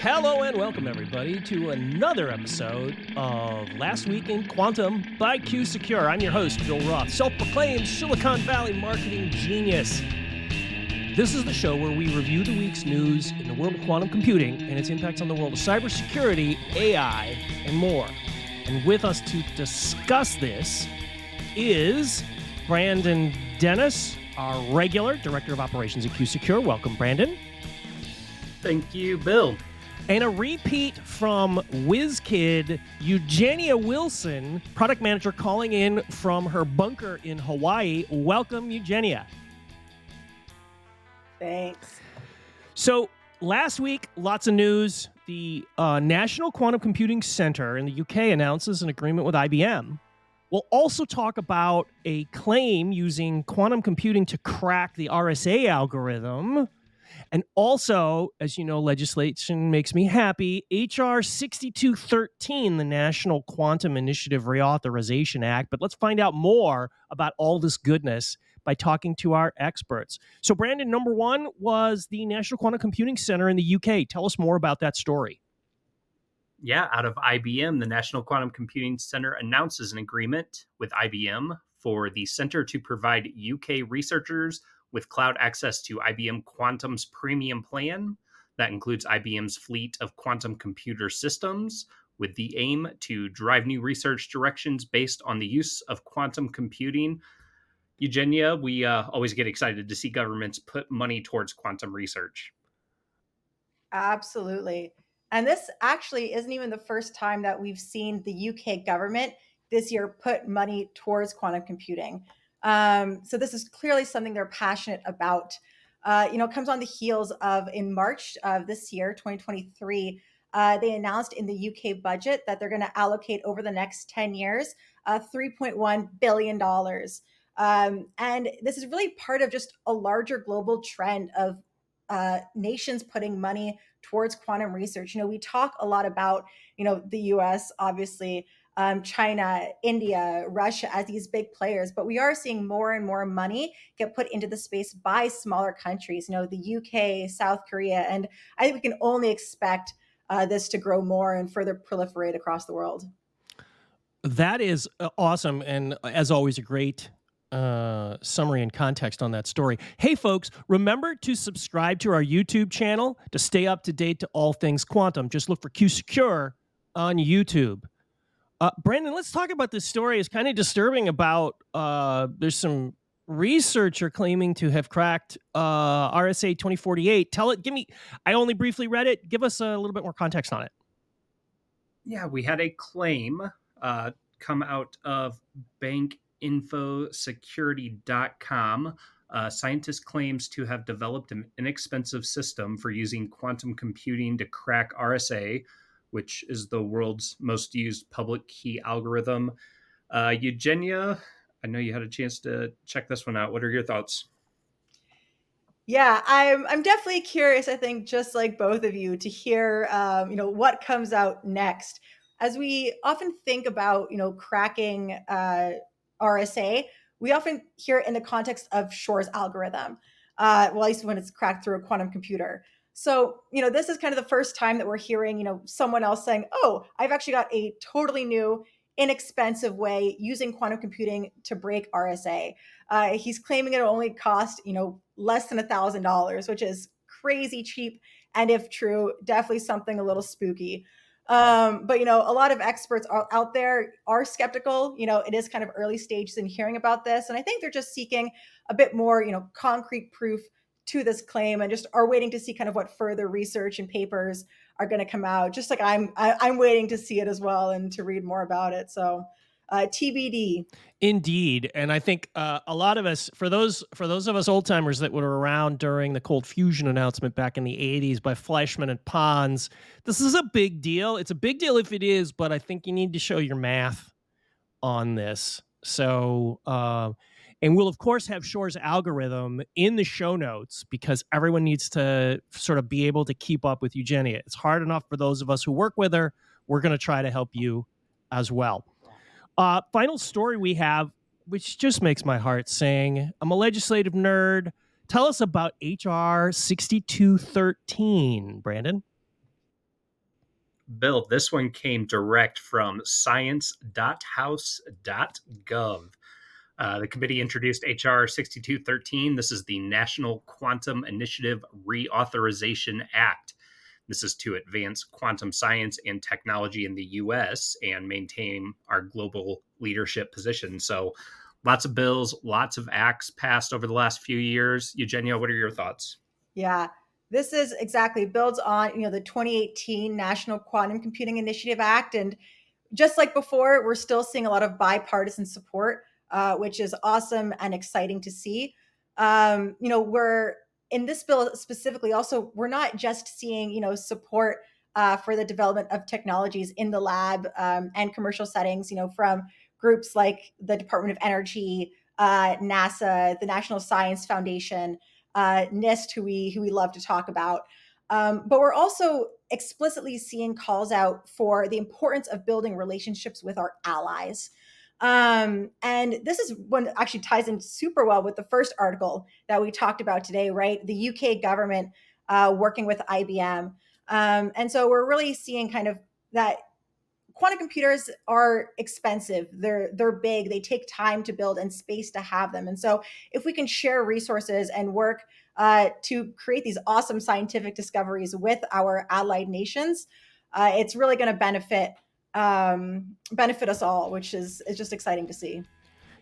Hello and welcome, everybody, to another episode of Last Week in Quantum by QuSecure. I'm your host, Bill Roth, self proclaimed Silicon Valley marketing genius. This is the show where we review the week's news in the world of quantum computing and its impacts on the world of cybersecurity, AI, and more. And with us to discuss this is Brandon Dennis, our regular Director of Operations at QuSecure. Welcome, Brandon. Thank you, Bill. And a repeat from WizKid, Eugenia Wilson, product manager calling in from her bunker in Hawaii. Welcome, Eugenia. Thanks. So, last week, lots of news. The uh, National Quantum Computing Center in the UK announces an agreement with IBM. We'll also talk about a claim using quantum computing to crack the RSA algorithm and also, as you know, legislation makes me happy. HR 6213, the National Quantum Initiative Reauthorization Act. But let's find out more about all this goodness by talking to our experts. So, Brandon, number one was the National Quantum Computing Center in the UK. Tell us more about that story. Yeah, out of IBM, the National Quantum Computing Center announces an agreement with IBM for the center to provide UK researchers with cloud access to IBM Quantum's premium plan. That includes IBM's fleet of quantum computer systems, with the aim to drive new research directions based on the use of quantum computing. Eugenia, we uh, always get excited to see governments put money towards quantum research. Absolutely. And this actually isn't even the first time that we've seen the UK government this year put money towards quantum computing. Um, so this is clearly something they're passionate about. Uh, you know, comes on the heels of in March of this year, 2023, uh, they announced in the UK budget that they're going to allocate over the next 10 years uh, $3.1 billion. Um, and this is really part of just a larger global trend of uh, nations putting money towards quantum research. You know, we talk a lot about, you know, the US, obviously, um, China, India, Russia as these big players, but we are seeing more and more money get put into the space by smaller countries, you know, the UK, South Korea. And I think we can only expect uh, this to grow more and further proliferate across the world. That is uh, awesome. And as always, a great uh, summary and context on that story. Hey, folks, remember to subscribe to our YouTube channel to stay up to date to all things quantum. Just look for QuSecure on YouTube. Uh, Brandon, let's talk about this story. It's kind of disturbing about uh, there's some researcher claiming to have cracked uh, RSA 2048. Tell it, give me, I only briefly read it. Give us a little bit more context on it. Yeah, we had a claim uh, come out of bankinfosecurity.com. Uh, scientist claims to have developed an inexpensive system for using quantum computing to crack RSA which is the world's most used public key algorithm. Uh, Eugenia, I know you had a chance to check this one out. What are your thoughts? Yeah, I'm I'm definitely curious. I think just like both of you to hear, um, you know, what comes out next. As we often think about, you know, cracking uh, RSA, we often hear it in the context of Shor's algorithm. Uh, well, at least when it's cracked through a quantum computer. So, you know, this is kind of the first time that we're hearing, you know, someone else saying, oh, I've actually got a totally new, inexpensive way using quantum computing to break RSA. Uh, he's claiming it will only cost, you know, less than a thousand dollars, which is crazy cheap. And if true, definitely something a little spooky. Um, but you know, a lot of experts are out there are skeptical. You know, it is kind of early stages in hearing about this, and I think they're just seeking a bit more, you know, concrete proof to this claim and just are waiting to see kind of what further research and papers are going to come out. Just like i'm I, am i am waiting to see it as well and to read more about it. So uh, tbd indeed. And i think uh, a lot of us for those for those of us old timers that were around during the cold fusion announcement back in the 80s by fleischmann and pons this is a big deal. It's a big deal if it is but i think you need to show your math on this so uh, and we'll, of course, have Shor's algorithm in the show notes because everyone needs to sort of be able to keep up with Eugenia. It's hard enough for those of us who work with her. We're going to try to help you as well. Uh, final story we have, which just makes my heart sing. I'm a legislative nerd. Tell us about HR 6213, Brandon. Bill, this one came direct from science.house.gov. Uh, the committee introduced HR 6213. This is the National Quantum Initiative Reauthorization Act. This is to advance quantum science and technology in the US and maintain our global leadership position. So, lots of bills, lots of acts passed over the last few years. Eugenia, what are your thoughts? Yeah, this is exactly builds on you know the 2018 National Quantum Computing Initiative Act, and just like before, we're still seeing a lot of bipartisan support, uh, which is awesome and exciting to see. Um, you know, we're in this bill specifically. Also, we're not just seeing you know support uh, for the development of technologies in the lab um, and commercial settings. You know, from groups like the Department of Energy, uh, NASA, the National Science Foundation uh, NIST, who we who we love to talk about. Um, but we're also explicitly seeing calls out for the importance of building relationships with our allies. Um, and this is one actually ties in super well with the first article that we talked about today, right? The UK government uh, working with IBM. Um, and so we're really seeing kind of that quantum computers are expensive. They're they're big. They take time to build and space to have them. And so if we can share resources and work uh, to create these awesome scientific discoveries with our allied nations uh, it's really going to benefit um, benefit us all which is is just exciting to see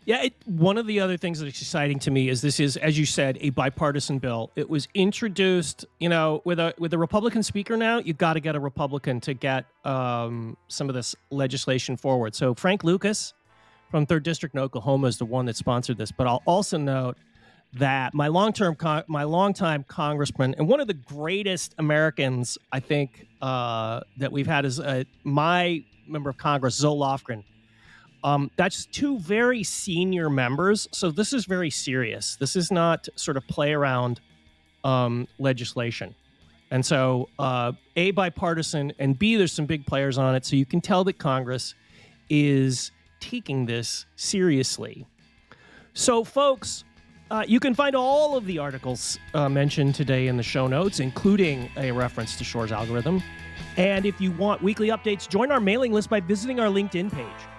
yeah, it, one of the other things that's exciting to me is this is, as you said, a bipartisan bill. It was introduced, you know, with a with a Republican speaker now. you've got to get a Republican to get um, some of this legislation forward. So Frank Lucas from Third District in Oklahoma is the one that sponsored this. But I'll also note that my long term con- my longtime congressman and one of the greatest Americans I think uh, that we've had is uh, my member of Congress, Zoe Lofgren um, that's two very senior members. So this is very serious. This is not sort of play around um, legislation. And so, uh, A, bipartisan, and B, there's some big players on it. So you can tell that Congress is taking this seriously. So, folks, uh, you can find all of the articles uh, mentioned today in the show notes, including a reference to Shor's algorithm. And if you want weekly updates, join our mailing list by visiting our LinkedIn page.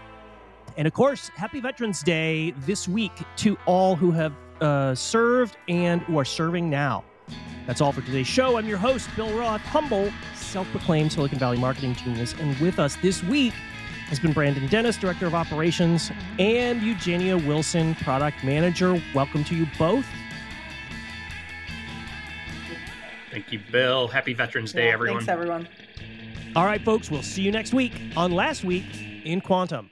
And of course, happy Veterans Day this week to all who have uh, served and who are serving now. That's all for today's show. I'm your host, Bill Roth, humble, self proclaimed Silicon Valley marketing genius. And with us this week has been Brandon Dennis, Director of Operations, and Eugenia Wilson, Product Manager. Welcome to you both. Thank you, Bill. Happy Veterans Day, yeah, everyone. Thanks, everyone. All right, folks, we'll see you next week on Last Week in Quantum.